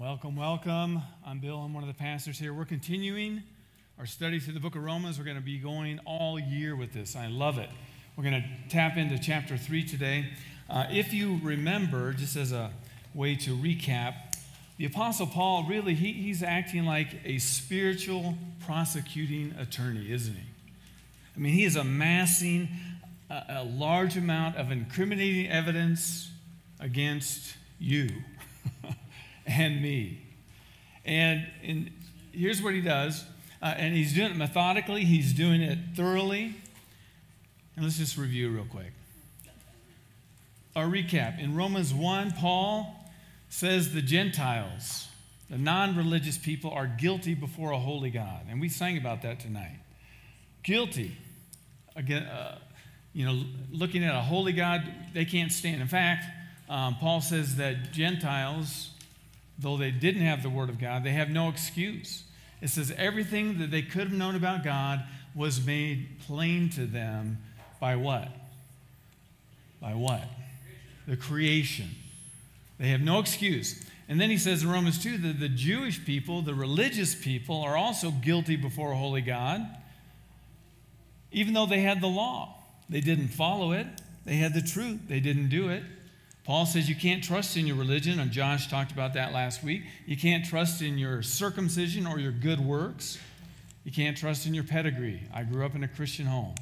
Welcome, welcome. I'm Bill. I'm one of the pastors here. We're continuing our study through the book of Romans. We're going to be going all year with this. I love it. We're going to tap into chapter 3 today. Uh, if you remember, just as a way to recap, the Apostle Paul really, he, he's acting like a spiritual prosecuting attorney, isn't he? I mean, he is amassing a, a large amount of incriminating evidence against you. and me. And, and here's what he does, uh, and he's doing it methodically, he's doing it thoroughly. And let's just review real quick. Our recap in Romans 1, Paul says the Gentiles, the non religious people, are guilty before a holy God. And we sang about that tonight. Guilty. Again, uh, you know, looking at a holy God, they can't stand. In fact, um, Paul says that Gentiles though they didn't have the Word of God, they have no excuse. It says everything that they could have known about God was made plain to them by what? By what? The creation. They have no excuse. And then he says in Romans 2 that the Jewish people, the religious people, are also guilty before a holy God, even though they had the law. They didn't follow it, they had the truth, they didn't do it. Paul says you can't trust in your religion, and Josh talked about that last week. You can't trust in your circumcision or your good works. You can't trust in your pedigree. I grew up in a Christian home.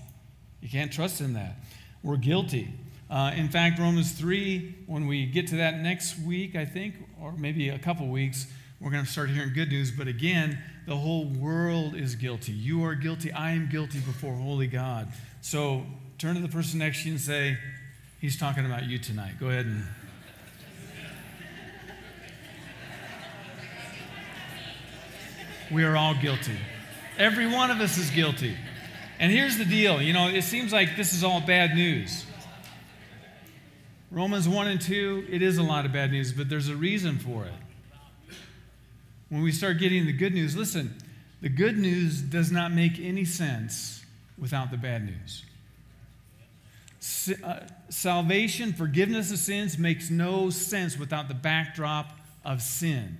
You can't trust in that. We're guilty. Uh, in fact, Romans 3, when we get to that next week, I think, or maybe a couple weeks, we're going to start hearing good news. But again, the whole world is guilty. You are guilty. I am guilty before holy God. So turn to the person next to you and say, He's talking about you tonight. Go ahead and. We are all guilty. Every one of us is guilty. And here's the deal you know, it seems like this is all bad news. Romans 1 and 2, it is a lot of bad news, but there's a reason for it. When we start getting the good news, listen, the good news does not make any sense without the bad news. Uh, salvation, forgiveness of sins makes no sense without the backdrop of sin.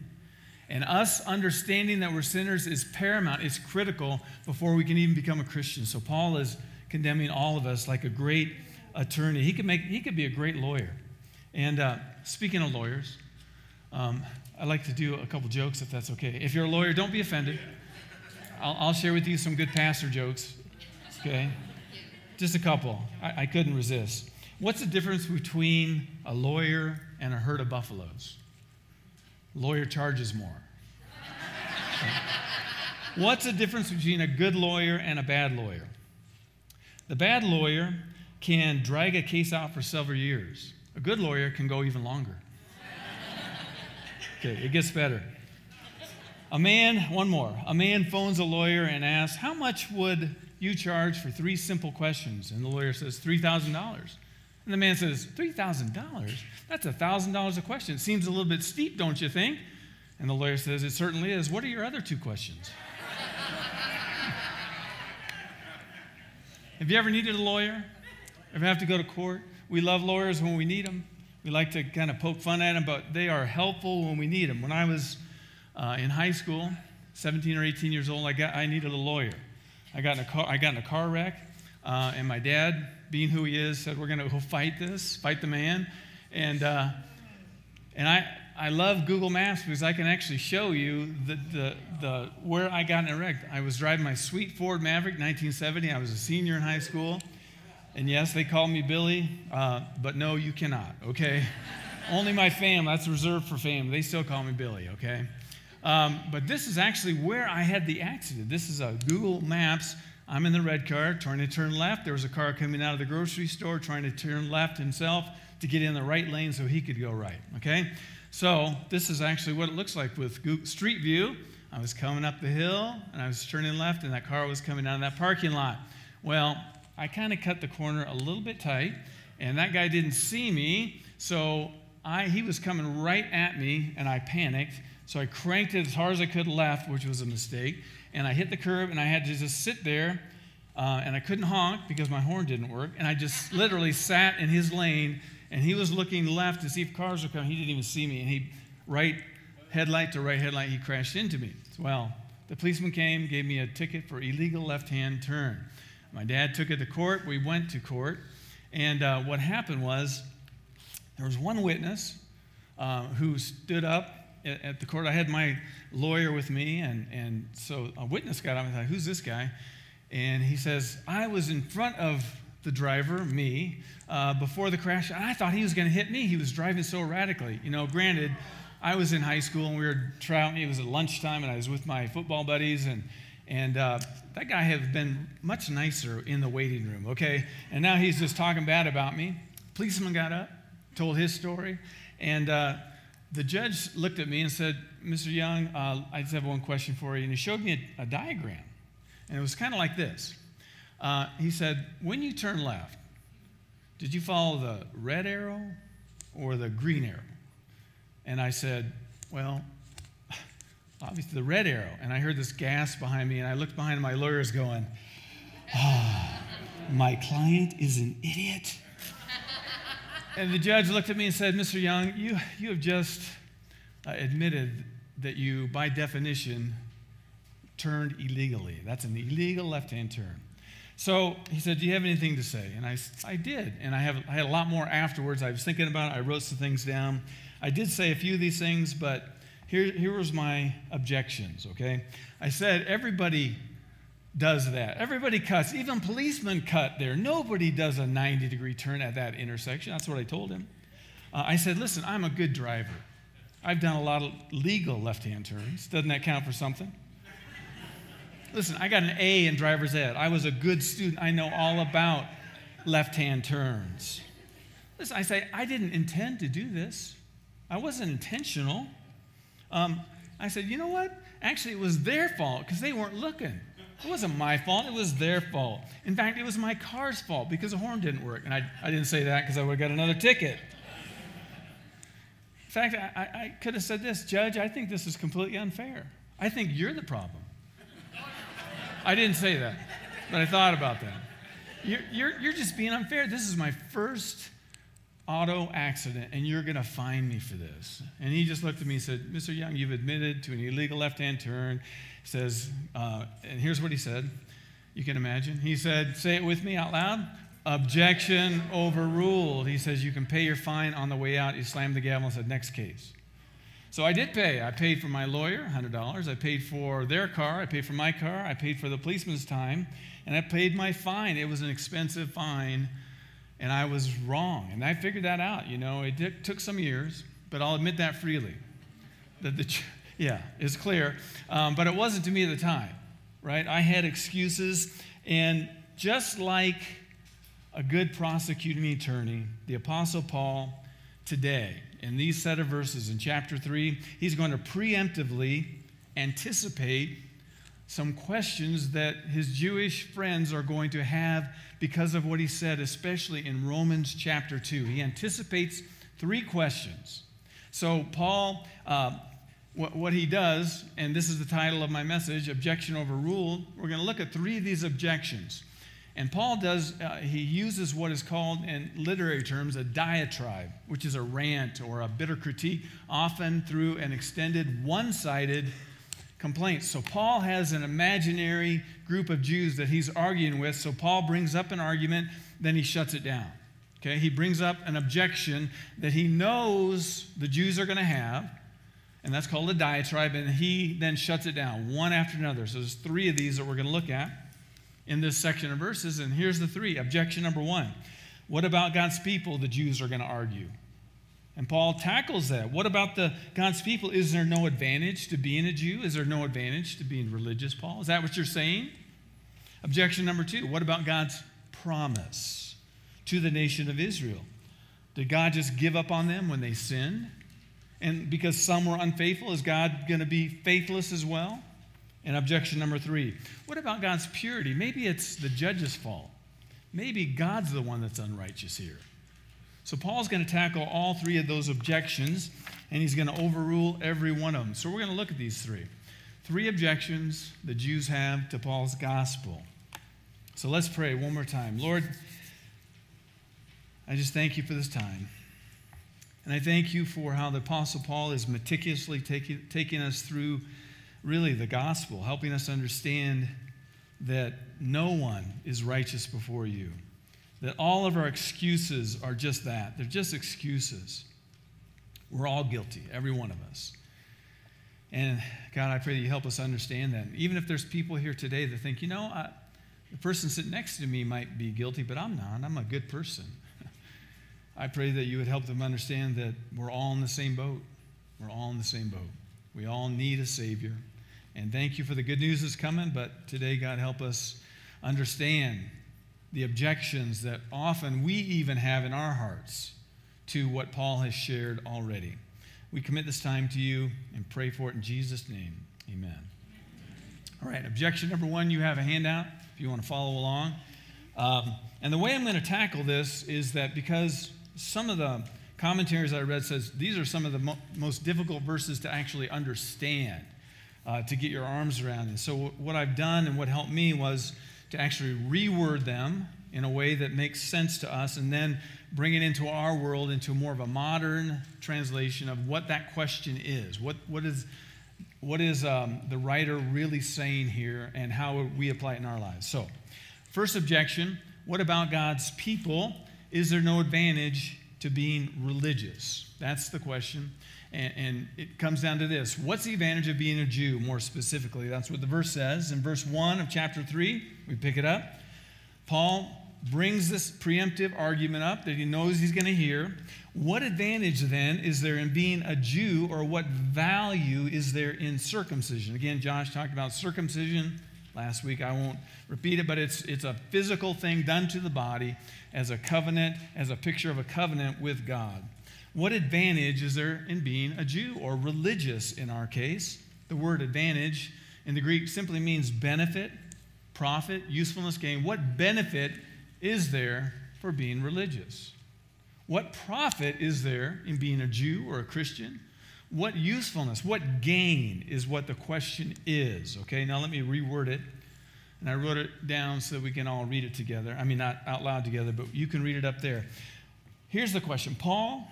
And us understanding that we're sinners is paramount, it's critical before we can even become a Christian. So Paul is condemning all of us like a great attorney. He could, make, he could be a great lawyer. And uh, speaking of lawyers, um, I'd like to do a couple jokes if that's okay. If you're a lawyer, don't be offended. I'll, I'll share with you some good pastor jokes, okay? Just a couple. I, I couldn't resist. What's the difference between a lawyer and a herd of buffaloes? Lawyer charges more. What's the difference between a good lawyer and a bad lawyer? The bad lawyer can drag a case out for several years. A good lawyer can go even longer. Okay, it gets better. A man, one more. A man phones a lawyer and asks, How much would you charge for three simple questions. And the lawyer says, $3,000. And the man says, $3,000? That's $1,000 a question. It seems a little bit steep, don't you think? And the lawyer says, It certainly is. What are your other two questions? have you ever needed a lawyer? Ever have to go to court? We love lawyers when we need them. We like to kind of poke fun at them, but they are helpful when we need them. When I was uh, in high school, 17 or 18 years old, I, got, I needed a lawyer. I got in a car, I got in a car wreck, uh, and my dad, being who he is, said, We're going to go fight this, fight the man. And, uh, and I, I love Google Maps because I can actually show you the, the, the, where I got in a wreck. I was driving my sweet Ford Maverick 1970. I was a senior in high school. And yes, they call me Billy, uh, but no, you cannot, okay? Only my fam, that's reserved for fam. They still call me Billy, okay? Um, but this is actually where I had the accident. This is a Google Maps. I'm in the red car trying to turn left. There was a car coming out of the grocery store trying to turn left himself to get in the right lane so he could go right. Okay? So this is actually what it looks like with Google Street View. I was coming up the hill and I was turning left, and that car was coming out of that parking lot. Well, I kind of cut the corner a little bit tight, and that guy didn't see me, so I, he was coming right at me, and I panicked so I cranked it as hard as I could left, which was a mistake. And I hit the curb and I had to just sit there. Uh, and I couldn't honk because my horn didn't work. And I just literally sat in his lane and he was looking left to see if cars were coming. He didn't even see me. And he right headlight to right headlight, he crashed into me. Well, the policeman came, gave me a ticket for illegal left hand turn. My dad took it to court. We went to court. And uh, what happened was there was one witness uh, who stood up at, the court. I had my lawyer with me, and, and so a witness got up and I thought, Who's this guy? And he says, I was in front of the driver, me, uh, before the crash. I thought he was going to hit me. He was driving so erratically. You know, granted, I was in high school and we were traveling. It was at lunchtime, and I was with my football buddies, and and uh, that guy had been much nicer in the waiting room. Okay, and now he's just talking bad about me. Policeman got up, told his story, and uh, the judge looked at me and said, "Mr. Young, uh, I just have one question for you." And he showed me a, a diagram, and it was kind of like this. Uh, he said, "When you turn left, did you follow the red arrow or the green arrow?" And I said, Well, obviously the red arrow. And I heard this gasp behind me, and I looked behind my lawyers going, Ah, oh, my client is an idiot. And the judge looked at me and said, Mr. Young, you, you have just uh, admitted that you, by definition, turned illegally. That's an illegal left hand turn. So he said, Do you have anything to say? And I, I did. And I, have, I had a lot more afterwards. I was thinking about it. I wrote some things down. I did say a few of these things, but here, here was my objections, okay? I said everybody does that. Everybody cuts. Even policemen cut there. Nobody does a 90 degree turn at that intersection. That's what I told him. Uh, I said, listen, I'm a good driver. I've done a lot of legal left hand turns. Doesn't that count for something? listen, I got an A in driver's ed. I was a good student. I know all about left hand turns. Listen, I say, I didn't intend to do this. I wasn't intentional. Um, I said, you know what? Actually, it was their fault because they weren't looking. It wasn't my fault, it was their fault. In fact, it was my car's fault because the horn didn't work. And I, I didn't say that because I would have got another ticket. In fact, I, I could have said this Judge, I think this is completely unfair. I think you're the problem. I didn't say that, but I thought about that. You're, you're, you're just being unfair. This is my first auto accident and you're going to fine me for this. And he just looked at me and said, Mr. Young, you've admitted to an illegal left hand turn. Says, uh, and here's what he said. You can imagine. He said, say it with me out loud. Objection overruled. He says, you can pay your fine on the way out. He slammed the gavel and said, next case. So I did pay. I paid for my lawyer, $100. I paid for their car. I paid for my car. I paid for the policeman's time. And I paid my fine. It was an expensive fine and I was wrong. And I figured that out. You know, it took some years, but I'll admit that freely. That the, yeah, it's clear. Um, but it wasn't to me at the time, right? I had excuses. And just like a good prosecuting attorney, the Apostle Paul today, in these set of verses in chapter 3, he's going to preemptively anticipate some questions that his Jewish friends are going to have because of what he said, especially in Romans chapter 2. He anticipates three questions. So, Paul, uh, what, what he does, and this is the title of my message Objection Overruled, we're going to look at three of these objections. And Paul does, uh, he uses what is called in literary terms a diatribe, which is a rant or a bitter critique, often through an extended one sided complaint. So Paul has an imaginary group of Jews that he's arguing with. So Paul brings up an argument, then he shuts it down. Okay, he brings up an objection that he knows the Jews are going to have, and that's called a diatribe, and he then shuts it down one after another. So there's three of these that we're going to look at in this section of verses, and here's the three. Objection number one What about God's people? The Jews are going to argue. And Paul tackles that. What about the God's people? Is there no advantage to being a Jew? Is there no advantage to being religious, Paul? Is that what you're saying? Objection number two what about God's promise to the nation of Israel? Did God just give up on them when they sinned? And because some were unfaithful, is God going to be faithless as well? And objection number three what about God's purity? Maybe it's the judge's fault. Maybe God's the one that's unrighteous here. So Paul's going to tackle all three of those objections, and he's going to overrule every one of them. So we're going to look at these three. Three objections the Jews have to Paul's gospel. So let's pray one more time. Lord, I just thank you for this time. And I thank you for how the Apostle Paul is meticulously taking, taking us through really the gospel, helping us understand that no one is righteous before you, that all of our excuses are just that. They're just excuses. We're all guilty, every one of us. And God, I pray that you help us understand that. Even if there's people here today that think, you know, I, the person sitting next to me might be guilty, but I'm not. I'm a good person. I pray that you would help them understand that we're all in the same boat. We're all in the same boat. We all need a Savior. And thank you for the good news that's coming, but today, God, help us understand the objections that often we even have in our hearts to what Paul has shared already. We commit this time to you and pray for it in Jesus' name. Amen. All right, objection number one you have a handout if you want to follow along. Um, and the way I'm going to tackle this is that because some of the commentaries I read says these are some of the mo- most difficult verses to actually understand, uh, to get your arms around. And so what I've done and what helped me was to actually reword them in a way that makes sense to us and then bring it into our world into more of a modern translation of what that question is. What, what is, what is um, the writer really saying here and how we apply it in our lives? So, first objection what about God's people? Is there no advantage to being religious? That's the question. And, and, it comes down to this What's the advantage of being a Jew, more specifically? That's what the verse says. In verse 1 of chapter 3, we pick it up. Paul brings this preemptive argument up that he knows he's going to hear. What advantage then is there in being a Jew, or what value is there in circumcision? Again, Josh talked about circumcision last week. I won't repeat it, but it's, it's a physical thing done to the body as a covenant, as a picture of a covenant with God. What advantage is there in being a Jew or religious in our case? The word advantage in the Greek simply means benefit, profit, usefulness, gain. What benefit is there for being religious? What profit is there in being a Jew or a Christian? What usefulness, what gain is what the question is? Okay, now let me reword it. And I wrote it down so that we can all read it together. I mean, not out loud together, but you can read it up there. Here's the question Paul,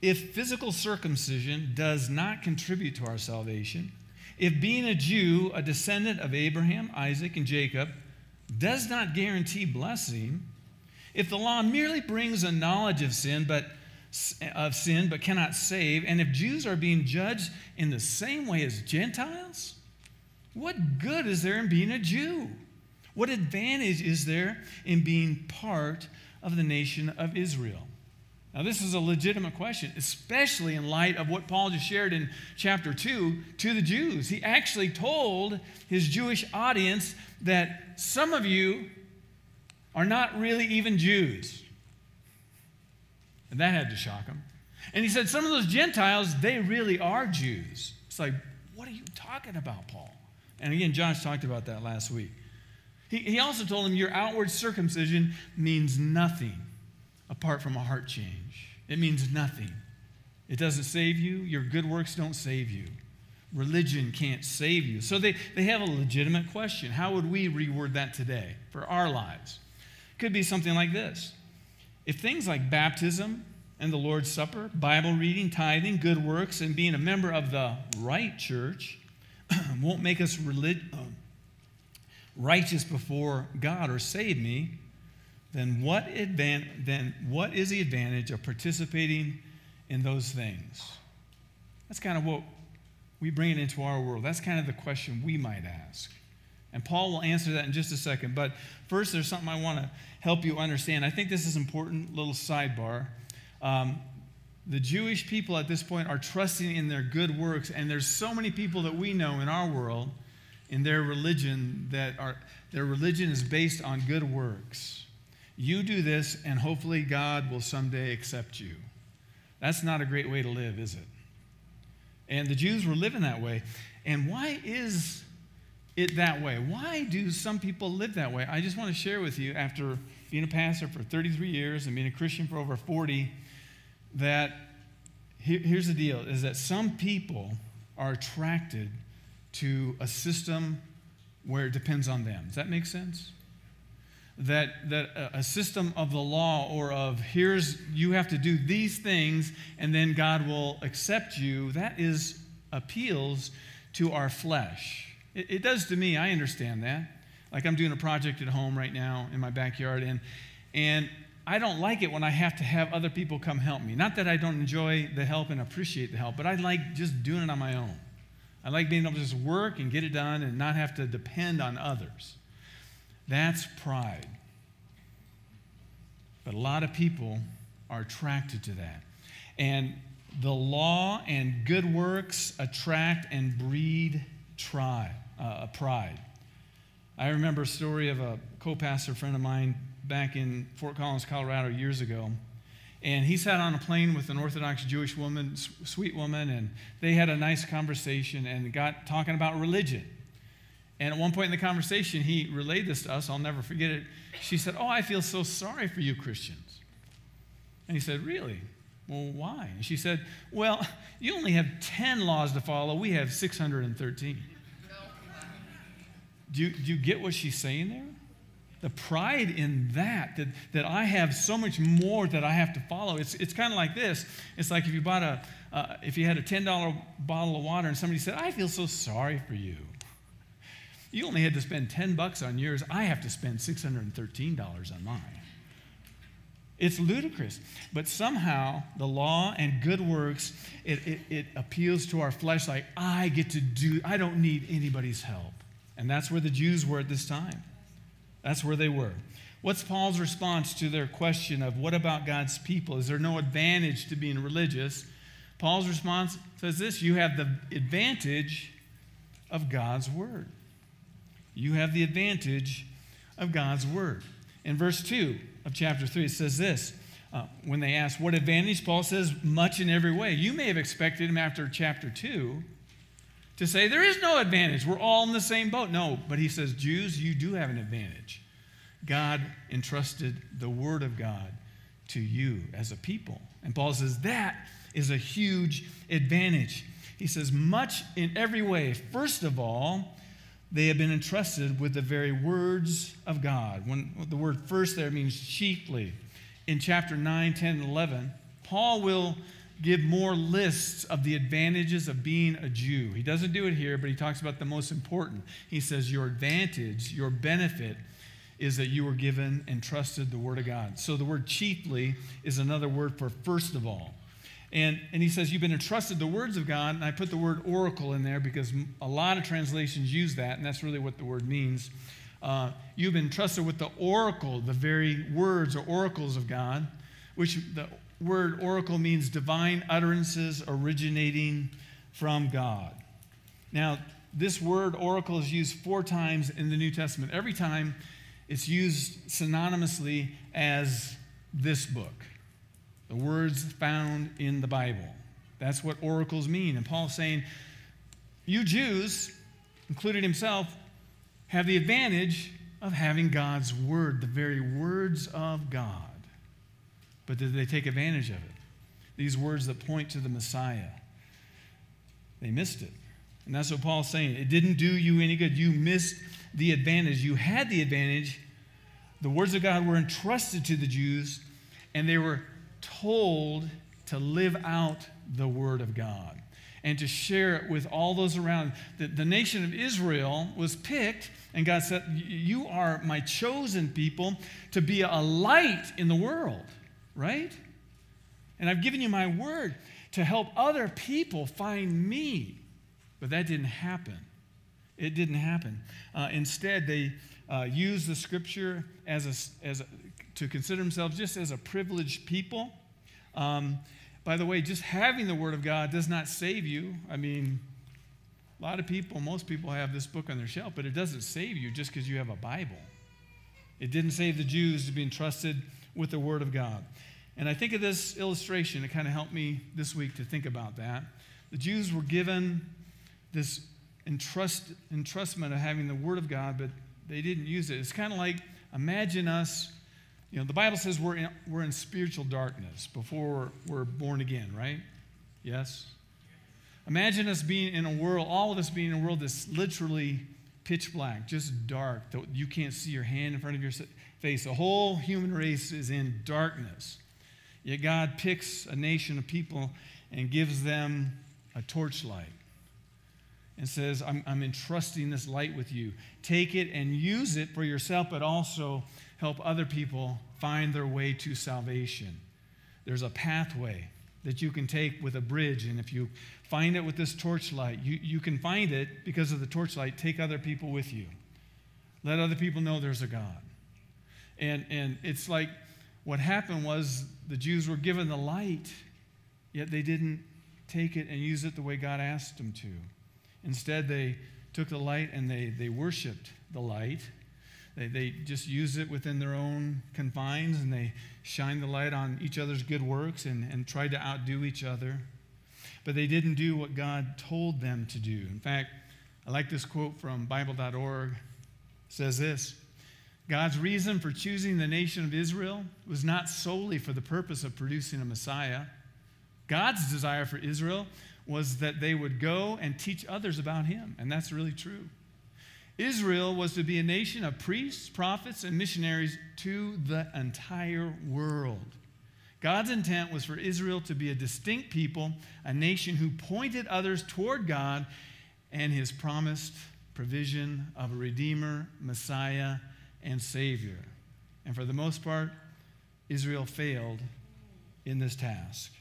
if physical circumcision does not contribute to our salvation, if being a Jew, a descendant of Abraham, Isaac, and Jacob, does not guarantee blessing, if the law merely brings a knowledge of sin, but of sin but cannot save, and if Jews are being judged in the same way as Gentiles, what good is there in being a Jew? What advantage is there in being part of the nation of Israel? Now, this is a legitimate question, especially in light of what Paul just shared in chapter 2 to the Jews. He actually told his Jewish audience that some of you are not really even Jews. And that had to shock him. And he said, Some of those Gentiles, they really are Jews. It's like, what are you talking about, Paul? And again, Josh talked about that last week. He, he also told them Your outward circumcision means nothing apart from a heart change. It means nothing. It doesn't save you. Your good works don't save you. Religion can't save you. So they, they have a legitimate question. How would we reword that today for our lives? Could be something like this if things like baptism and the Lord's Supper, Bible reading, tithing, good works, and being a member of the right church won't make us relig- uh, righteous before God or save me, then what, advan- then what is the advantage of participating in those things? That's kind of what we bring it into our world. That's kind of the question we might ask. And Paul will answer that in just a second. But first, there's something I want to help you understand. I think this is important little sidebar. Um, the Jewish people at this point are trusting in their good works, and there's so many people that we know in our world, in their religion, that are their religion is based on good works. You do this, and hopefully God will someday accept you. That's not a great way to live, is it? And the Jews were living that way. And why is it that way. Why do some people live that way? I just want to share with you, after being a pastor for 33 years and being a Christian for over 40, that here, here's the deal is that some people are attracted to a system where it depends on them. Does that make sense? that, that a system of the law or of here's you have to do these things and then God will accept you, that is appeals to our flesh. It, it does to me, I understand that. Like I'm doing a project at home right now in my backyard, and, and I don't like it when I have to have other people come help me. Not that I don't enjoy the help and appreciate the help, but I like just doing it on my own. I like being able to just work and get it done and not have to depend on others. That's pride. But a lot of people are attracted to that. And the law and good works attract and breed uh, pride. I remember a story of a co pastor friend of mine back in Fort Collins, Colorado, years ago. And he sat on a plane with an Orthodox Jewish woman, sweet woman, and they had a nice conversation and got talking about religion. And at one point in the conversation, he relayed this to us. I'll never forget it. She said, Oh, I feel so sorry for you Christians. And he said, Really? Well, why? And she said, Well, you only have 10 laws to follow. We have 613. Do you, do you get what she's saying there? The pride in that, that, that I have so much more that I have to follow. It's, it's kind of like this. It's like if you bought a, uh, if you had a $10 bottle of water and somebody said, I feel so sorry for you. You only had to spend 10 bucks on yours. I have to spend $613 on mine. It's ludicrous. But somehow the law and good works, it, it, it, appeals to our flesh like, I get to do, I don't need anybody's help. And that's where the Jews were at this time. That's where they were. What's Paul's response to their question of what about God's people? Is there no advantage to being religious? Paul's response says this You have the advantage of God's word you have the advantage of God's word. In verse 2 of chapter 3, it says this. Uh, when they ask, What advantage? Paul says, Much in every way. You may have expected him after chapter 2 to say, There is no advantage. We're all in the same boat. No, but he says, Jews, you do have an advantage. God entrusted the word of God to you as a people. And Paul says, That is a huge advantage. He says, Much in every way. First of all, they have been entrusted with the very words of God. When the word first there means chiefly. In chapter 9, 10, and 11, Paul will give more lists of the advantages of being a Jew. He doesn't do it here, but he talks about the most important. He says, Your advantage, your benefit, is that you were given and trusted the Word of God. So the word chiefly is another word for first of all. And, and he says, You've been entrusted the words of God. And I put the word oracle in there because a lot of translations use that, and that's really what the word means. Uh, you've been trusted with the oracle, the very words or oracles of God, which the word oracle means divine utterances originating from God. Now, this word oracle is used four times in the New Testament. Every time it's used synonymously as this book the words found in the Bible. That's what oracles mean. And Paul's saying, you Jews, including himself, have the advantage of having God's word, the very words of God. But did they take advantage of it? These words that point to the Messiah. They missed it. And that's what Paul's saying. It didn't do you any good. You missed the advantage. You had the advantage. The words of God were entrusted to the Jews, and they were told to live out the Word of God and to share it with all those around. The, the nation of Israel was picked, and God said, You are my chosen people to be a light in the world, right? And I've given you my word to help other people find me. But that didn't happen. It didn't happen. Uh, instead, they uh, used the scripture as a, as a, to consider themselves just as a privileged people. Um, by the way, just having the Word of God does not save you. I mean, a lot of people, most people have this book on their shelf, but it doesn't save you just because you have a Bible. It didn't save the Jews to be entrusted with the Word of God. And I think of this illustration, it kind of helped me this week to think about that. The Jews were given this entrust, entrustment of having the Word of God, but they didn't use it. It's kind of like imagine us you know, the Bible says we're in, we're in spiritual darkness before we're born again, right? Yes? Imagine us being in a world, all of us being in a world that's literally pitch black, just dark. You can't see your hand in front of your face. The whole human race is in darkness. Yet God picks a nation of people and gives them a torchlight and says, I'm, I'm entrusting this light with you. Take it and use it for yourself, but also help other people find their way to salvation. There's a pathway that you can take with a bridge, and if you find it with this torchlight, you, you can find it because of the torchlight. Take other people with you. Let other people know there's a God. And, and it's like what happened was the Jews were given the light, yet they didn't take it and use it the way God asked them to. Instead, they took the light and they, they worshiped the light. They, they just used it within their own confines and they shined the light on each other's good works and, and tried to outdo each other. But they didn't do what God told them to do. In fact, I like this quote from Bible.org. It says this God's reason for choosing the nation of Israel was not solely for the purpose of producing a Messiah. God's desire for Israel was that they would go and teach others about him, and that's really true. Israel was to be a nation of priests, prophets, and missionaries to the entire world. God's intent was for Israel to be a distinct people, a nation who pointed others toward God and his promised provision of a Redeemer, Messiah, and Savior. And for the most part, Israel failed in this task.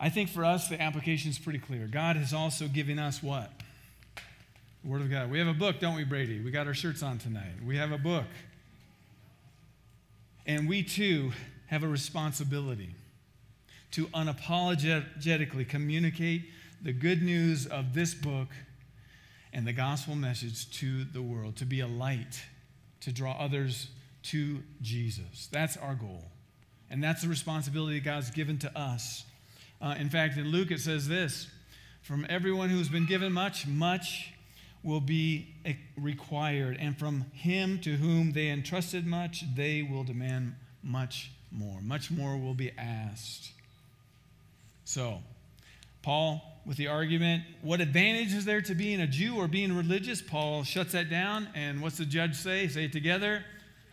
I think for us, the application is pretty clear. God has also given us what? The Word of God. We have a book, don't we, Brady? We got our shirts on tonight. We have a book. And we too have a responsibility to unapologetically communicate the good news of this book and the gospel message to the world, to be a light, to draw others to Jesus. That's our goal. And that's the responsibility God's given to us. Uh, in fact, in Luke it says this From everyone who's been given much, much will be required. And from him to whom they entrusted much, they will demand much more. Much more will be asked. So, Paul, with the argument, what advantage is there to being a Jew or being religious? Paul shuts that down. And what's the judge say? Say it together.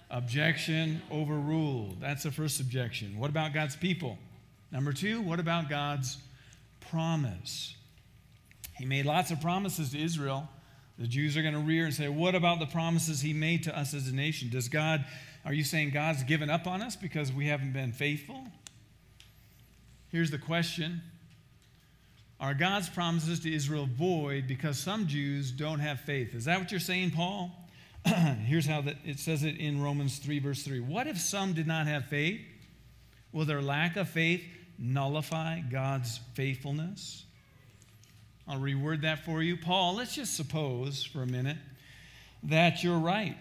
Objection overruled. That's the first objection. What about God's people? Number two, what about God's promise? He made lots of promises to Israel. The Jews are going to rear and say, What about the promises he made to us as a nation? Does God, are you saying God's given up on us because we haven't been faithful? Here's the question Are God's promises to Israel void because some Jews don't have faith? Is that what you're saying, Paul? Here's how that it says it in Romans 3, verse 3. What if some did not have faith? Will their lack of faith nullify God's faithfulness? I'll reword that for you. Paul, let's just suppose for a minute that you're right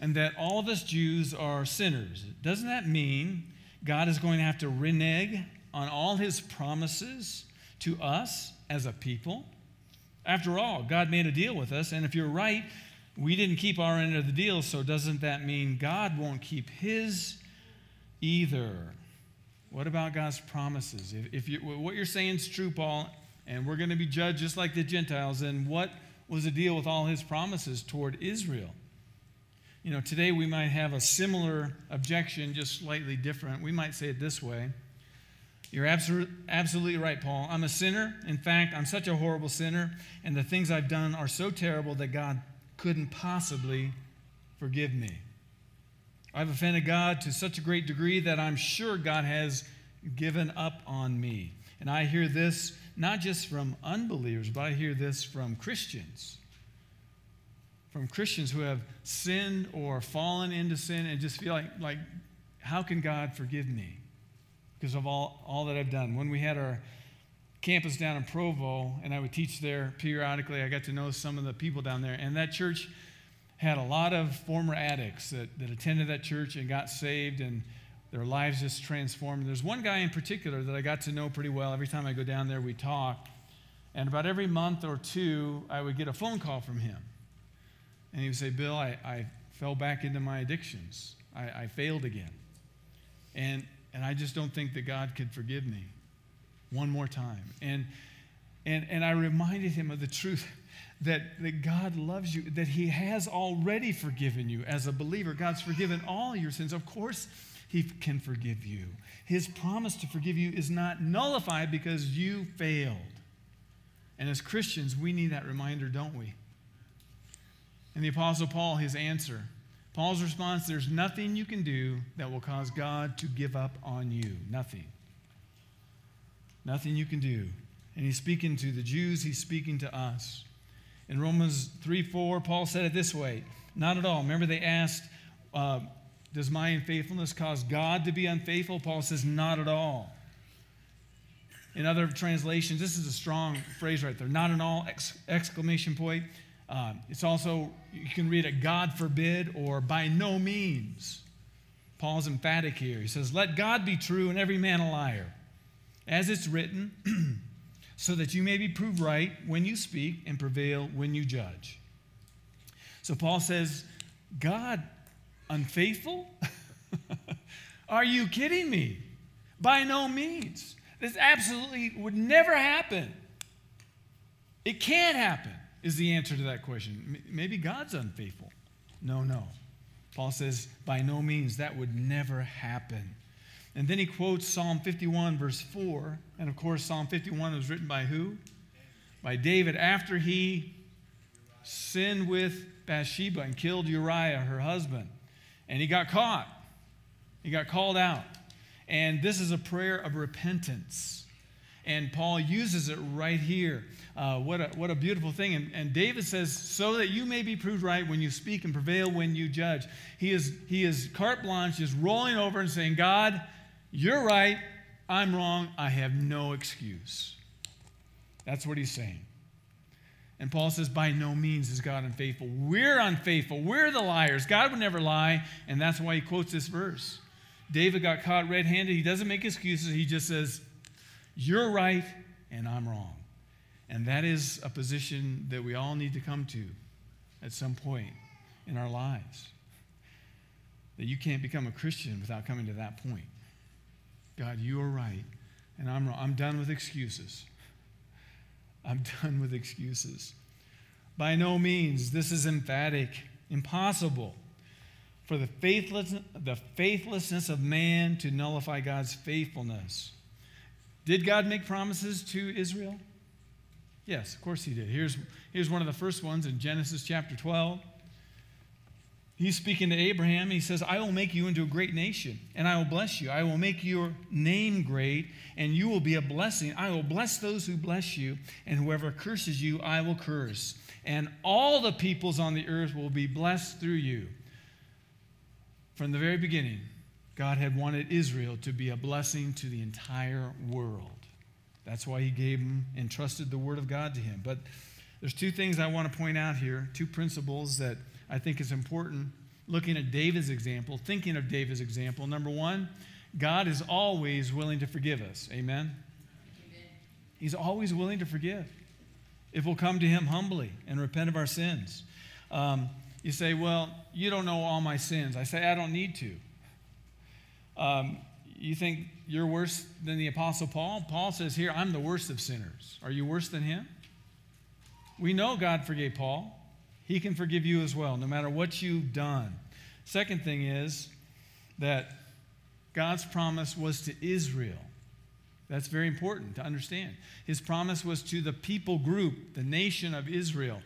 and that all of us Jews are sinners. Doesn't that mean God is going to have to renege on all his promises to us as a people? After all, God made a deal with us, and if you're right, we didn't keep our end of the deal, so doesn't that mean God won't keep his either? What about God's promises? If, if you, what you're saying is true, Paul, and we're going to be judged just like the Gentiles, then what was the deal with all his promises toward Israel? You know, today we might have a similar objection, just slightly different. We might say it this way You're absolutely, right, Paul. I'm a sinner. In fact, I'm such a horrible sinner, and the things I've done are so terrible that God couldn't possibly forgive me. I've offended God to such a great degree that I'm sure God has given up on me. And I hear this not just from unbelievers, but I hear this from Christians. From Christians who have sinned or fallen into sin and just feel like, like how can God forgive me? Because of all, all that I've done. When we had our campus down in Provo, and I would teach there periodically, I got to know some of the people down there. And that church had a lot of former addicts that, that attended that church and got saved and their lives just transformed. There's one guy in particular that I got to know pretty well. Every time I go down there, we talk. And about every month or two, I would get a phone call from him. And he would say, Bill, I, I fell back into my addictions. I, I failed again. And, and I just don't think that God could forgive me one more time. And, and, and I reminded him of the truth that, that God loves you, that He has already forgiven you. As a believer, God's forgiven all your sins. Of course, He can forgive you. His promise to forgive you is not nullified because you failed. And as Christians, we need that reminder, don't we? And the Apostle Paul, his answer Paul's response there's nothing you can do that will cause God to give up on you. Nothing. Nothing you can do. And he's speaking to the Jews, he's speaking to us. In Romans 3 4, Paul said it this way Not at all. Remember, they asked, uh, Does my unfaithfulness cause God to be unfaithful? Paul says, Not at all. In other translations, this is a strong phrase right there. Not at all! exclamation point. Um, it's also, you can read it, God forbid, or by no means. Paul's emphatic here. He says, Let God be true and every man a liar, as it's written, so that you may be proved right when you speak and prevail when you judge. So Paul says, God unfaithful? Are you kidding me? By no means. This absolutely would never happen. It can't happen is the answer to that question. Maybe God's unfaithful. No, no. Paul says, by no means, that would never happen. And then he quotes Psalm 51, verse 4. And of course, Psalm 51 was written by who? By David after he sinned with Bathsheba and killed Uriah, her husband. And he got caught, he got called out. And this is a prayer of repentance. And Paul uses it right here. Uh, what, a, what a beautiful thing. And, and David says, so that you may be proved right when you speak and prevail when you judge. He is, he is carte blanche, just rolling over and saying, God, you're right, I'm wrong, I have no excuse. That's what he's saying. And Paul says, by no means is God unfaithful. We're unfaithful. We're the liars. God would never lie. And that's why he quotes this verse. David got caught red handed. He doesn't make excuses. He just says, you're right and I'm wrong. And that is a position that we all need to come to at some point in our lives. That you can't become a Christian without coming to that point. God, you are right and I'm wrong. I'm done with excuses. I'm done with excuses. By no means, this is emphatic, impossible for the, faithless, the faithlessness of man to nullify God's faithfulness. Did God make promises to Israel? Yes, of course he did. Here's, here's one of the first ones in Genesis chapter 12. He's speaking to Abraham. He says, I will make you into a great nation, and I will bless you. I will make your name great, and you will be a blessing. I will bless those who bless you, and whoever curses you, I will curse. And all the peoples on the earth will be blessed through you. From the very beginning, God had wanted Israel to be a blessing to the entire world. That's why he gave him and trusted the word of God to him. But there's two things I want to point out here, two principles that I think is important looking at David's example, thinking of David's example. Number 1, God is always willing to forgive us. Amen. Amen. He's always willing to forgive if we'll come to him humbly and repent of our sins. Um, you say, Well, you don't know all my sins. I say, I don't need to. Um, you think you're worse than the Apostle Paul? Paul says here, I'm the worst of sinners. Are you worse than him? We know God forgave Paul. He can forgive you as well, no matter what you've done. Second thing is that God's promise was to Israel. That's very important to understand. His promise was to the people group, the nation of Israel.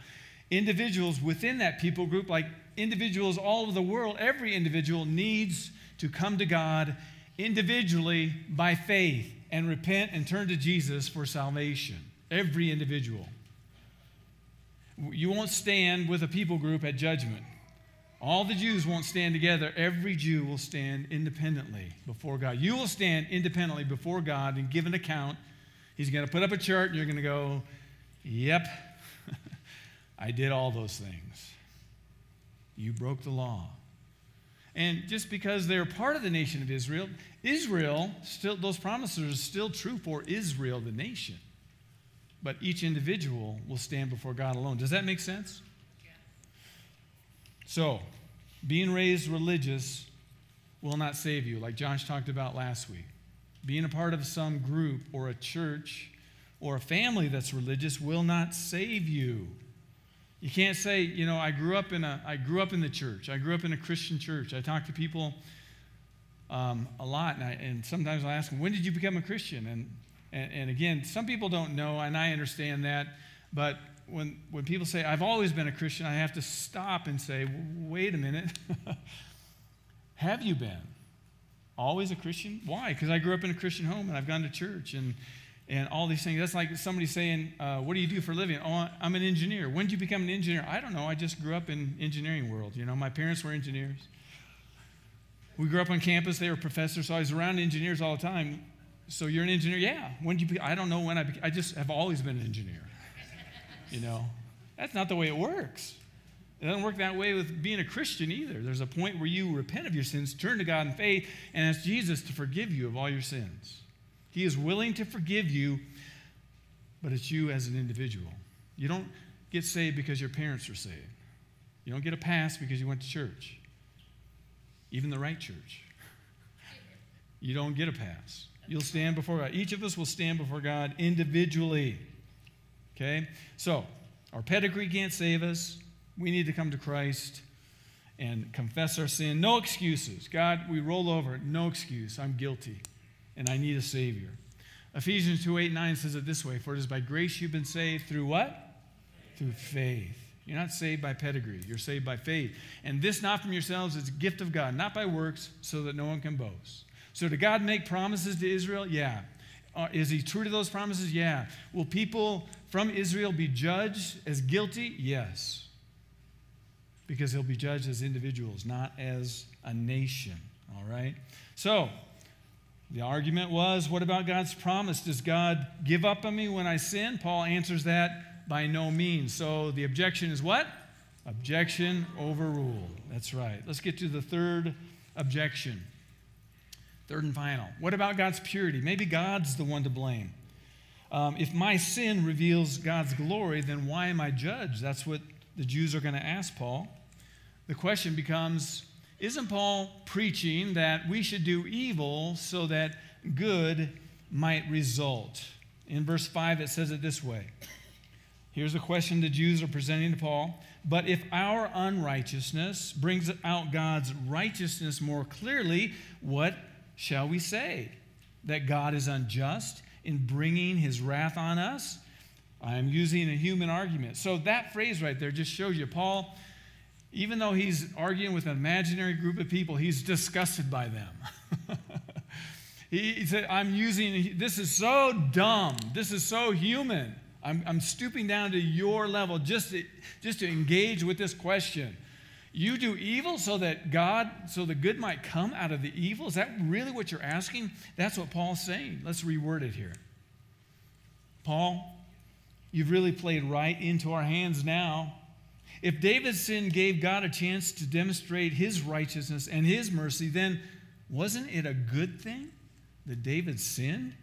Individuals within that people group, like individuals all over the world, every individual needs to come to God individually by faith and repent and turn to Jesus for salvation. Every individual. You won't stand with a people group at judgment. All the Jews won't stand together. Every Jew will stand independently before God. You will stand independently before God and give an account. He's going to put up a chart, and you're going to go, Yep, I did all those things. You broke the law. And just because they're part of the nation of Israel, Israel, still, those promises are still true for Israel, the nation. But each individual will stand before God alone. Does that make sense? So, being raised religious will not save you, like Josh talked about last week. Being a part of some group or a church or a family that's religious will not save you. You can't say, you know, I grew up in a, I grew up in the church. I grew up in a Christian church. I talk to people um, a lot, and, I, and, sometimes I ask them, when did you become a Christian? And, and, and again, some people don't know, and I understand that. But when, when people say, I've always been a Christian, I have to stop and say, wait a minute. have you been? Always a Christian? Why? Because I grew up in a Christian home and I've gone to church and, and all these things. That's like somebody saying, uh, What do you do for a living? Oh, I'm an engineer. When did you become an engineer? I don't know. I just grew up in engineering world. You know, my parents were engineers. We grew up on campus. They were professors, so I was around engineers all the time. So you're an engineer? Yeah. When did you? Be, I don't know when I. Be, I just have always been an engineer. You know, that's not the way it works. It doesn't work that way with being a Christian either. There's a point where you repent of your sins, turn to God in faith, and ask Jesus to forgive you of all your sins. He is willing to forgive you, but it's you as an individual. You don't get saved because your parents are saved. You don't get a pass because you went to church, even the right church. You don't get a pass. You'll stand before God. Each of us will stand before God individually. Okay? So, our pedigree can't save us. We need to come to Christ and confess our sin. No excuses. God, we roll over. No excuse. I'm guilty and I need a Savior. Ephesians 2 8 9 says it this way For it is by grace you've been saved through what? Through faith. You're not saved by pedigree, you're saved by faith. And this not from yourselves, it's a gift of God, not by works, so that no one can boast. So, did God make promises to Israel? Yeah. Uh, is he true to those promises? Yeah. Will people from Israel be judged as guilty? Yes. Because he'll be judged as individuals, not as a nation. All right? So, the argument was what about God's promise? Does God give up on me when I sin? Paul answers that by no means. So the objection is what? Objection overruled. That's right. Let's get to the third objection. Third and final. What about God's purity? Maybe God's the one to blame. Um, if my sin reveals God's glory, then why am I judged? That's what the Jews are going to ask Paul. The question becomes isn't Paul preaching that we should do evil so that good might result? In verse 5, it says it this way. Here's a question the Jews are presenting to Paul. But if our unrighteousness brings out God's righteousness more clearly, what shall we say? That God is unjust in bringing his wrath on us? I am using a human argument. So that phrase right there just shows you Paul even though he's arguing with an imaginary group of people, he's disgusted by them. he, said, I'm using, this is so dumb. This is so human. I'm, I'm stooping down to your level just to, just to engage with this question. You do evil so that God, so the good might come out of the evil? Is that really what you're asking? That's what Paul's saying. Let's reword it here. Paul, you've really played right into our hands now. If David's sin gave God a chance to demonstrate his righteousness and his mercy, then wasn't it a good thing that David sinned?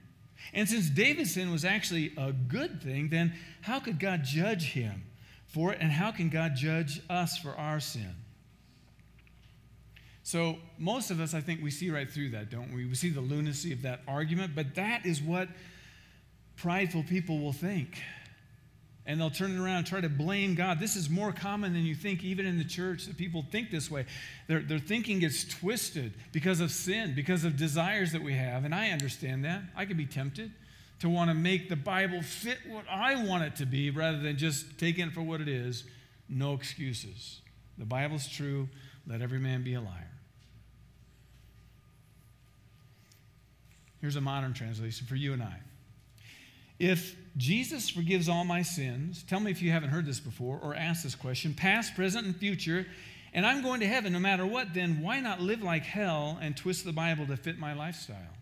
And since David's sin was actually a good thing, then how could God judge him for it? And how can God judge us for our sin? So, most of us, I think, we see right through that, don't we? We see the lunacy of that argument, but that is what prideful people will think and they'll turn it around and try to blame God. This is more common than you think, even in the church, that people think this way. Their, their thinking gets twisted because of sin, because of desires that we have. And I understand that. I could be tempted to want to make the Bible fit what I want it to be rather than just taking it for what it is. No excuses. The Bible's true. Let every man be a liar. Here's a modern translation for you and I. If Jesus forgives all my sins, tell me if you haven't heard this before or asked this question, past, present, and future, and I'm going to heaven no matter what, then why not live like hell and twist the Bible to fit my lifestyle?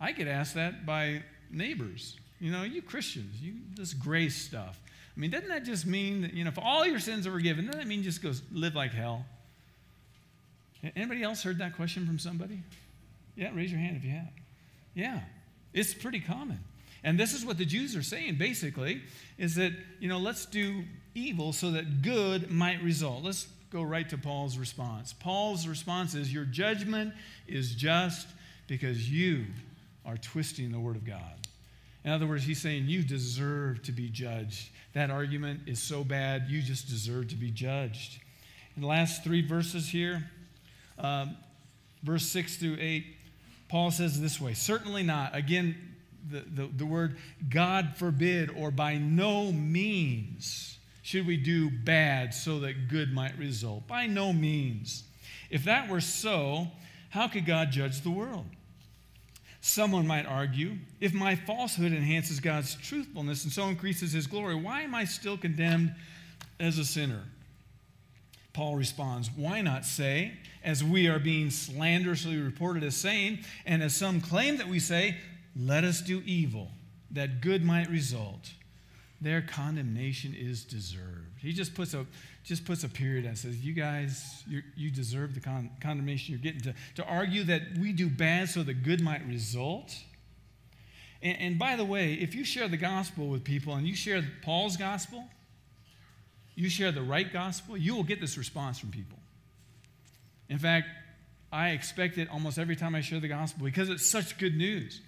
I get asked that by neighbors. You know, you Christians, you this grace stuff. I mean, doesn't that just mean that, you know, if all your sins are forgiven, doesn't that mean just go live like hell? Anybody else heard that question from somebody? Yeah, raise your hand if you have. Yeah, it's pretty common. And this is what the Jews are saying basically is that, you know, let's do evil so that good might result. Let's go right to Paul's response. Paul's response is Your judgment is just because you are twisting the word of God. In other words, he's saying you deserve to be judged. That argument is so bad, you just deserve to be judged. In the last three verses here, um, verse 6 through 8, Paul says this way Certainly not. Again, the, the, the word God forbid or by no means should we do bad so that good might result. By no means. If that were so, how could God judge the world? Someone might argue if my falsehood enhances God's truthfulness and so increases his glory, why am I still condemned as a sinner? Paul responds, Why not say, as we are being slanderously reported as saying, and as some claim that we say, let us do evil, that good might result? Their condemnation is deserved. He just puts a, just puts a period and says, You guys, you deserve the con- condemnation you're getting. To, to argue that we do bad so the good might result. And, and by the way, if you share the gospel with people and you share Paul's gospel, you share the right gospel, you will get this response from people. In fact, I expect it almost every time I share the gospel because it's such good news.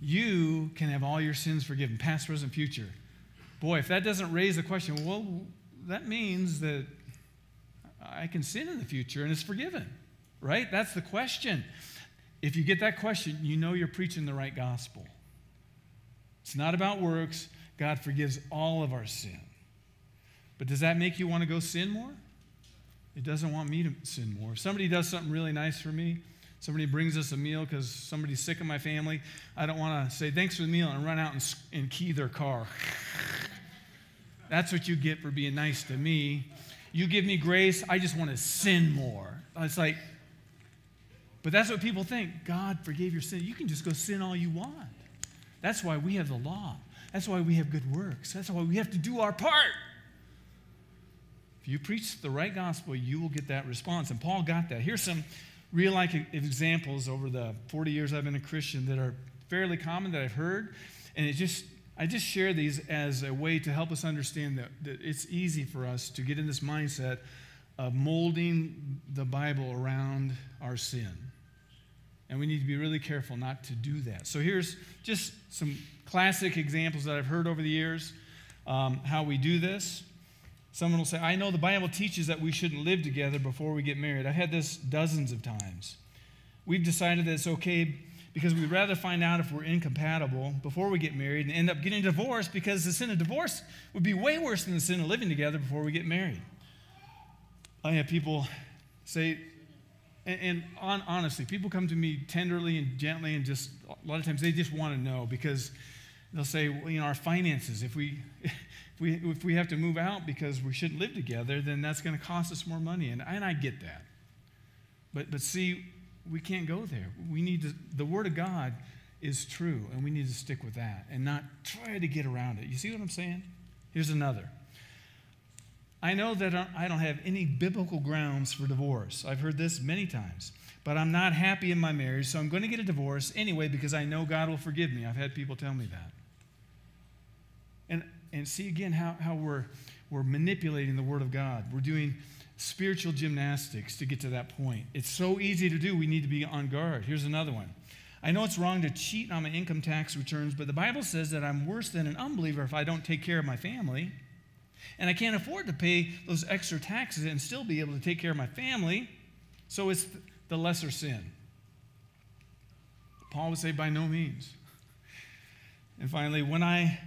You can have all your sins forgiven, past, present, future. Boy, if that doesn't raise the question, well, that means that I can sin in the future and it's forgiven, right? That's the question. If you get that question, you know you're preaching the right gospel. It's not about works. God forgives all of our sin. But does that make you want to go sin more? It doesn't want me to sin more. If somebody does something really nice for me, somebody brings us a meal because somebody's sick in my family, I don't want to say thanks for the meal and run out and, and key their car. That's what you get for being nice to me. You give me grace, I just want to sin more. It's like, but that's what people think. God forgave your sin. You can just go sin all you want. That's why we have the law. That's why we have good works. That's why we have to do our part If you preach the right gospel, you will get that response. And Paul got that. Here's some real life examples over the 40 years I've been a Christian that are fairly common that I've heard. And it just, I just share these as a way to help us understand that, that it's easy for us to get in this mindset of molding the Bible around our sin. And we need to be really careful not to do that. So here's just some classic examples that I've heard over the years um, how we do this. Someone will say, I know the Bible teaches that we shouldn't live together before we get married. I've had this dozens of times. We've decided that it's okay because we'd rather find out if we're incompatible before we get married and end up getting divorced because the sin of divorce would be way worse than the sin of living together before we get married. I have people say, and, and on, honestly, people come to me tenderly and gently, and just a lot of times they just want to know because they'll say, well, you know, our finances, if we we, if we have to move out because we shouldn't live together, then that's going to cost us more money. And, and I get that. But, but see, we can't go there. We need to, the Word of God is true, and we need to stick with that and not try to get around it. You see what I'm saying? Here's another. I know that I don't have any biblical grounds for divorce. I've heard this many times. But I'm not happy in my marriage, so I'm going to get a divorce anyway because I know God will forgive me. I've had people tell me that. And see again how, how we're, we're manipulating the Word of God. We're doing spiritual gymnastics to get to that point. It's so easy to do, we need to be on guard. Here's another one. I know it's wrong to cheat on my income tax returns, but the Bible says that I'm worse than an unbeliever if I don't take care of my family. And I can't afford to pay those extra taxes and still be able to take care of my family. So it's the lesser sin. Paul would say, by no means. And finally, when I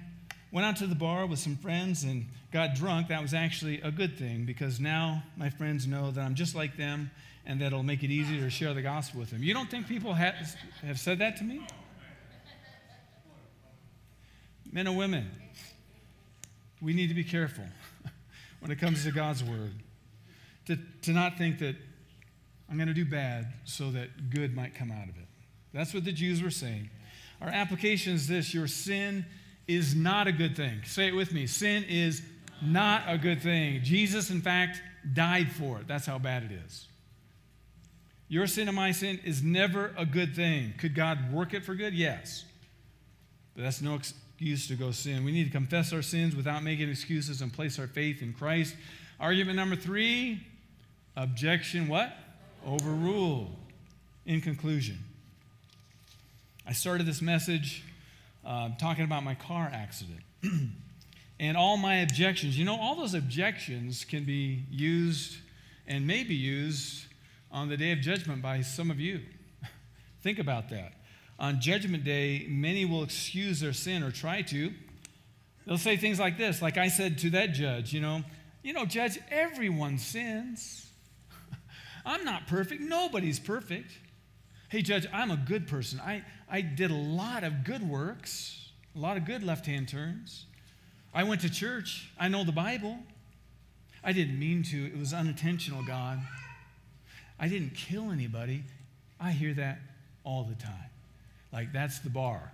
went out to the bar with some friends and got drunk, that was actually a good thing because now my friends know that I'm just like them and that it'll make it easier to share the gospel with them. You don't think people have, have said that to me? Men and women, we need to be careful when it comes to God's word. To, to not think that I'm going to do bad so that good might come out of it. That's what the Jews were saying. Our application is this your sin is not a good thing. Say it with me. Sin is not a good thing. Jesus, in fact, died for it. That's how bad it is. Your sin and my sin is never a good thing. Could God work it for good? Yes. But that's no excuse to go sin. We need to confess our sins without making excuses and place our faith in Christ. Argument number three objection what? Overruled. In conclusion, I started this message uh, talking about my car accident. and all my objections. You know, all those objections can be used and may be used on the day of judgment by some of you. Think about that. On Judgment Day, many will excuse their sin or try to. They'll say things like this, like I said to that judge, you know, you know, judge, everyone sins. I'm not perfect. Nobody's perfect. Hey, judge, I'm a good person. I, I did a lot of good works, a lot of good left hand turns. I went to church. I know the Bible. I didn't mean to, it was unintentional, God. I didn't kill anybody. I hear that all the time. Like, that's the bar.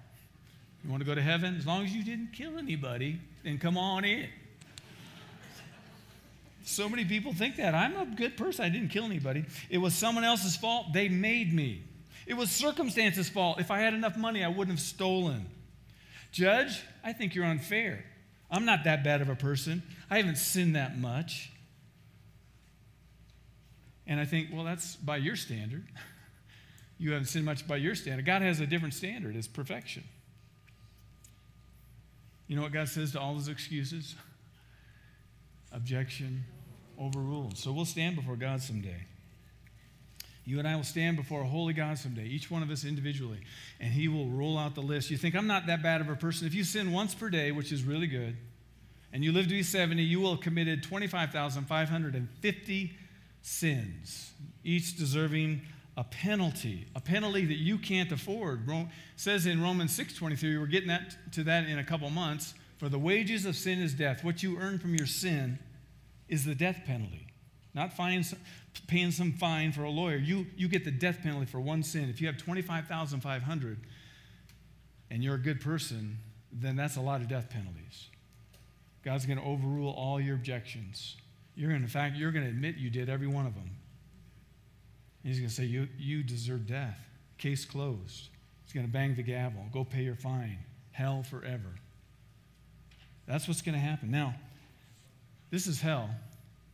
You want to go to heaven? As long as you didn't kill anybody, then come on in. So many people think that. I'm a good person. I didn't kill anybody. It was someone else's fault. They made me. It was circumstances' fault. If I had enough money, I wouldn't have stolen. Judge, I think you're unfair. I'm not that bad of a person. I haven't sinned that much. And I think, well, that's by your standard. You haven't sinned much by your standard. God has a different standard, it's perfection. You know what God says to all those excuses? Objection, overruled. So we'll stand before God someday. You and I will stand before a holy God someday, each one of us individually, and He will roll out the list. You think, I'm not that bad of a person. If you sin once per day, which is really good, and you live to be 70, you will have committed 25,550 sins, each deserving a penalty, a penalty that you can't afford. Says in Romans 6:23, we're getting that to that in a couple months. For the wages of sin is death. What you earn from your sin is the death penalty. Not fine, paying some fine for a lawyer. You, you get the death penalty for one sin. If you have 25,500 and you're a good person, then that's a lot of death penalties. God's going to overrule all your objections. You're going to, in fact, you're going to admit you did every one of them. He's going to say, you, you deserve death. Case closed. He's going to bang the gavel. Go pay your fine. Hell forever. That's what's going to happen. Now, this is hell.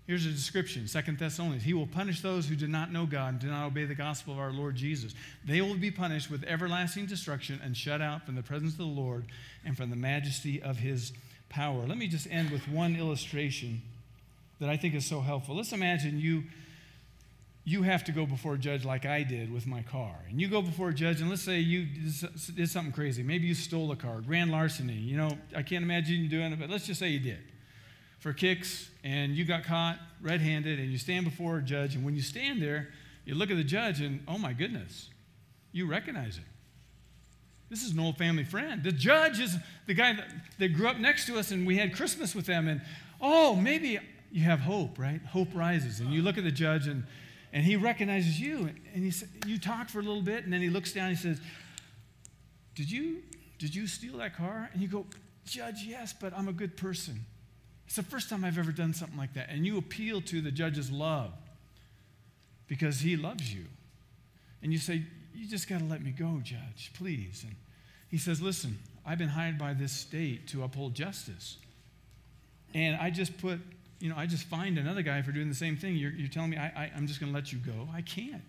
Here's a description Second Thessalonians. He will punish those who do not know God and do not obey the gospel of our Lord Jesus. They will be punished with everlasting destruction and shut out from the presence of the Lord and from the majesty of his power. Let me just end with one illustration that I think is so helpful. Let's imagine you you have to go before a judge like I did with my car. And you go before a judge, and let's say you did something crazy. Maybe you stole a car, grand larceny. You know, I can't imagine you doing it, but let's just say you did for kicks, and you got caught red handed, and you stand before a judge. And when you stand there, you look at the judge, and oh my goodness, you recognize it. This is an old family friend. The judge is the guy that, that grew up next to us, and we had Christmas with them. And oh, maybe you have hope, right? Hope rises. And you look at the judge, and and he recognizes you and he you talk for a little bit and then he looks down and he says did you did you steal that car and you go judge yes but i'm a good person it's the first time i've ever done something like that and you appeal to the judge's love because he loves you and you say you just got to let me go judge please and he says listen i've been hired by this state to uphold justice and i just put you know, I just fined another guy for doing the same thing. You're, you're telling me I, I'm just going to let you go. I can't.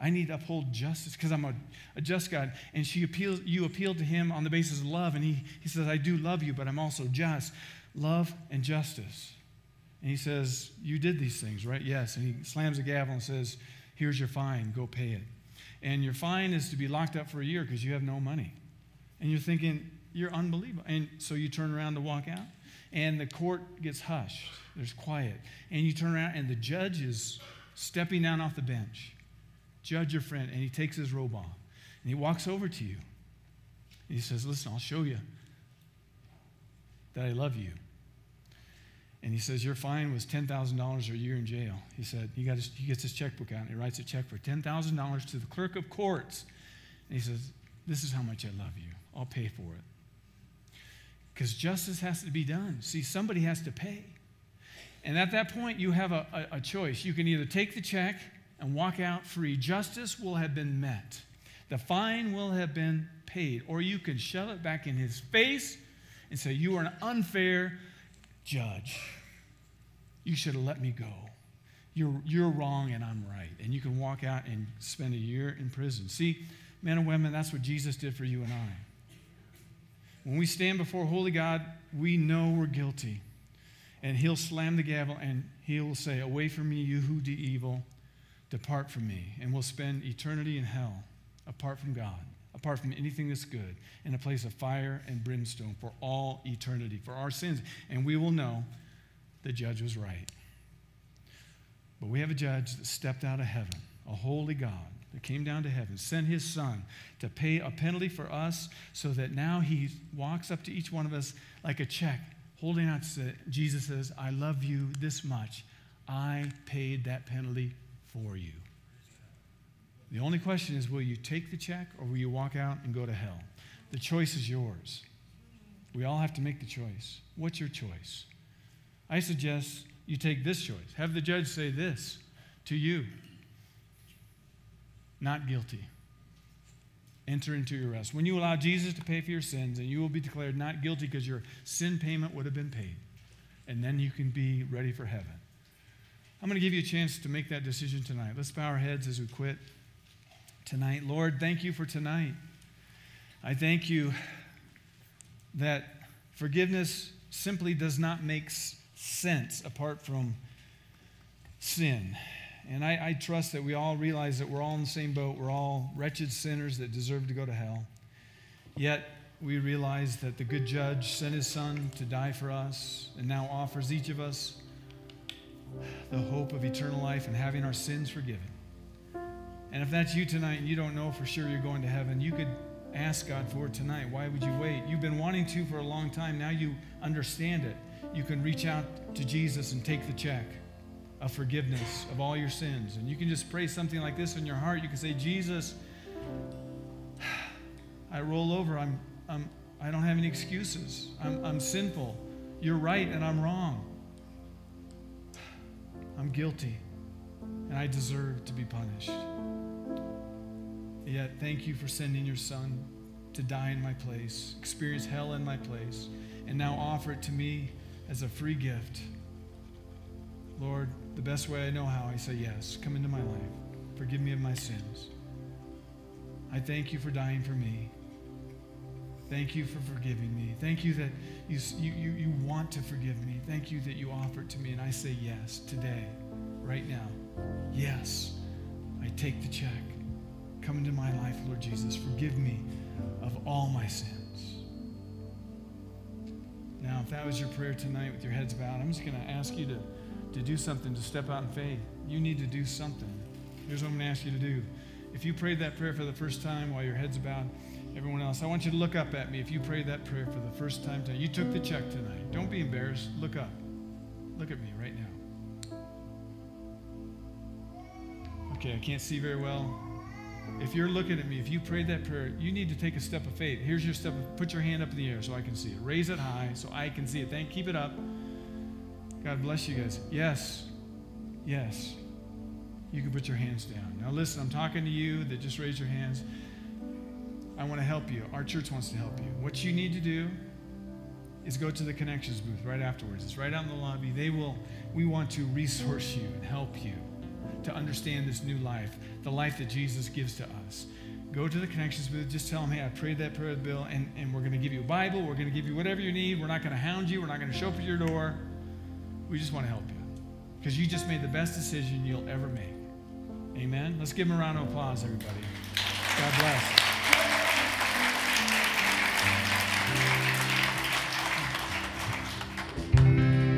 I need to uphold justice because I'm a, a, just God. And she appeals, you appeal to him on the basis of love. And he, he says, I do love you, but I'm also just. Love and justice. And he says, You did these things, right? Yes. And he slams a gavel and says, Here's your fine. Go pay it. And your fine is to be locked up for a year because you have no money. And you're thinking, You're unbelievable. And so you turn around to walk out, and the court gets hushed there's quiet. And you turn around, and the judge is stepping down off the bench. Judge your friend, and he takes his robe off. And he walks over to you. And he says, Listen, I'll show you that I love you. And he says, Your fine was $10,000 or a year in jail. He said, he, got his, he gets his checkbook out and he writes a check for $10,000 to the clerk of courts. And he says, This is how much I love you. I'll pay for it. Because justice has to be done. See, somebody has to pay. And at that point, you have a, a, a, choice. You can either take the check and walk out free. Justice will have been met, the fine will have been paid. Or you can shove it back in his face and say, You are an unfair judge. You should have let me go. You're, you're wrong and I'm right. And you can walk out and spend a year in prison. See, men and women, that's what Jesus did for you and I. When we stand before holy God, we know we're guilty. And he'll slam the gavel and he'll say, Away from me, you who do evil, depart from me. And we'll spend eternity in hell apart from God, apart from anything that's good, in a place of fire and brimstone for all eternity, for our sins. And we will know the judge was right. But we have a judge that stepped out of heaven, a holy God that came down to heaven, sent his son to pay a penalty for us so that now he walks up to each one of us like a check, holding out, to Jesus says, I love you this much. I paid that penalty for you. The only question is will you take the check or will you walk out and go to hell? The choice is yours. We all have to make the choice. What's your choice? I suggest you take this choice. Have the judge say this to you not guilty. Enter into your rest. When you allow Jesus to pay for your sins, and you will be declared not guilty because your sin payment would have been paid. And then you can be ready for heaven. I'm going to give you a chance to make that decision tonight. Let's bow our heads as we quit tonight. Lord, thank you for tonight. I thank you that forgiveness simply does not make sense apart from sin. And I, I, trust that we all realize that we're all in the same boat. We're all wretched sinners that deserve to go to hell. Yet we realize that the good judge sent his son to die for us and now offers each of us the hope of eternal life and having our sins forgiven. And if that's you tonight and you don't know for sure you're going to heaven, you could ask God for it tonight. Why would you wait? You've been wanting to for a long time. Now you understand it. You can reach out to Jesus and take the check of forgiveness of all your sins. And you can just pray something like this in your heart. You can say, Jesus, I roll over. I'm, I'm, I don't have any excuses. I'm, I'm sinful. You're right and I'm wrong. I'm guilty and I deserve to be punished. Yet, thank you for sending your son to die in my place, experience hell in my place, and now offer it to me as a free gift. Lord, the best way I know how, I say yes. Come into my life. Forgive me of my sins. I thank you for dying for me. Thank you for forgiving me. Thank you that you, you, you want to forgive me. Thank you that you offer it to me. And I say yes today, right now. Yes, I take the check. Come into my life, Lord Jesus. Forgive me of all my sins. Now, if that was your prayer tonight with your heads bowed, I'm just going to ask you to to do something, to step out in faith. You need to do something. Here's what I'm going to ask you to do. If you prayed that prayer for the first time while your head's bowed, everyone else, I want you to look up at me. If you prayed that prayer for the first time tonight, you took the check tonight. Don't be embarrassed. Look up. Look at me right now. Okay, I can't see very well. If you're looking at me, if you prayed that prayer, you need to take a step of faith. Here's your step. Put your hand up in the air so I can see it. Raise it high so I can see it. Thank. Keep it up. God bless you guys. Yes. Yes. You can put your hands down. Now, listen, I'm talking to you that just raise your hands. I want to help you. Our church wants to help you. What you need to do is go to the connections booth right afterwards. It's right out in the lobby. They will, we want to resource you and help you to understand this new life, the life that Jesus gives to us. Go to the connections booth. Just tell them, hey, I prayed that prayer Bill, and, and we're going to give you a Bible. We're going to give you whatever you need. We're not going to hound you. We're not going to show up at your door. We just want to help you because you just made the best decision you'll ever make. Amen. Let's give him a round of applause, everybody. God bless.